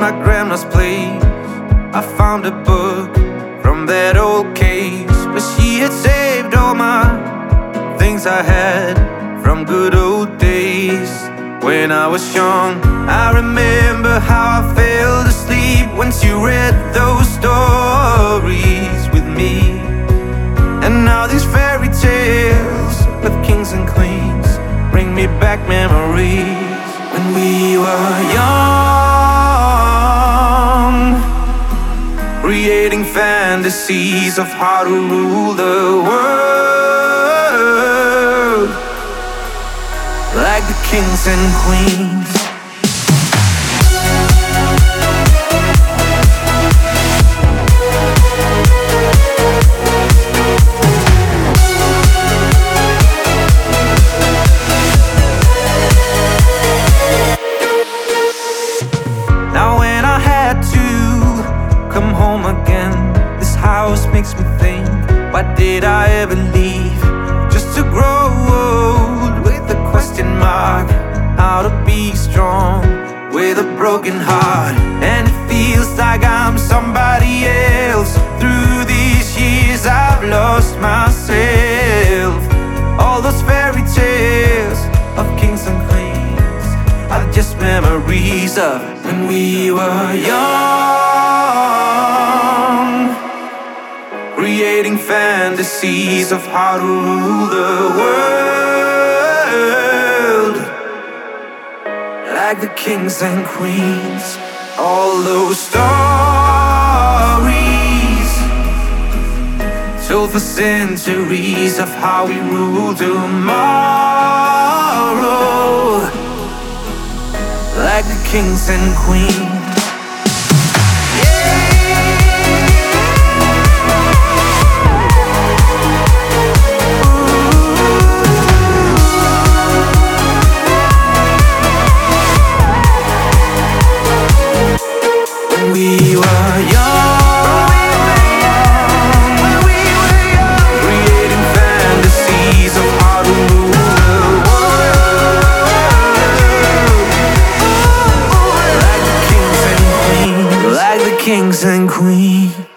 my grandma's place, I found a book from that old case where she had saved all my things I had from good old days. When I was young, I remember how I fell asleep once you read those stories with me. And now these fairy tales with kings and queens bring me back memories when we were young, creating fantasies of how to rule the world like the kings and queens. House makes me think, why did I ever leave? Just to grow old with a question mark, how to be strong with a broken heart, and it feels like I'm somebody else. Through these years, I've lost myself. All those fairy tales of kings and queens are just memories of when we were young. Creating fantasies of how to rule the world like the kings and queens. All those stories told for centuries of how we rule tomorrow like the kings and queens. kings and queens.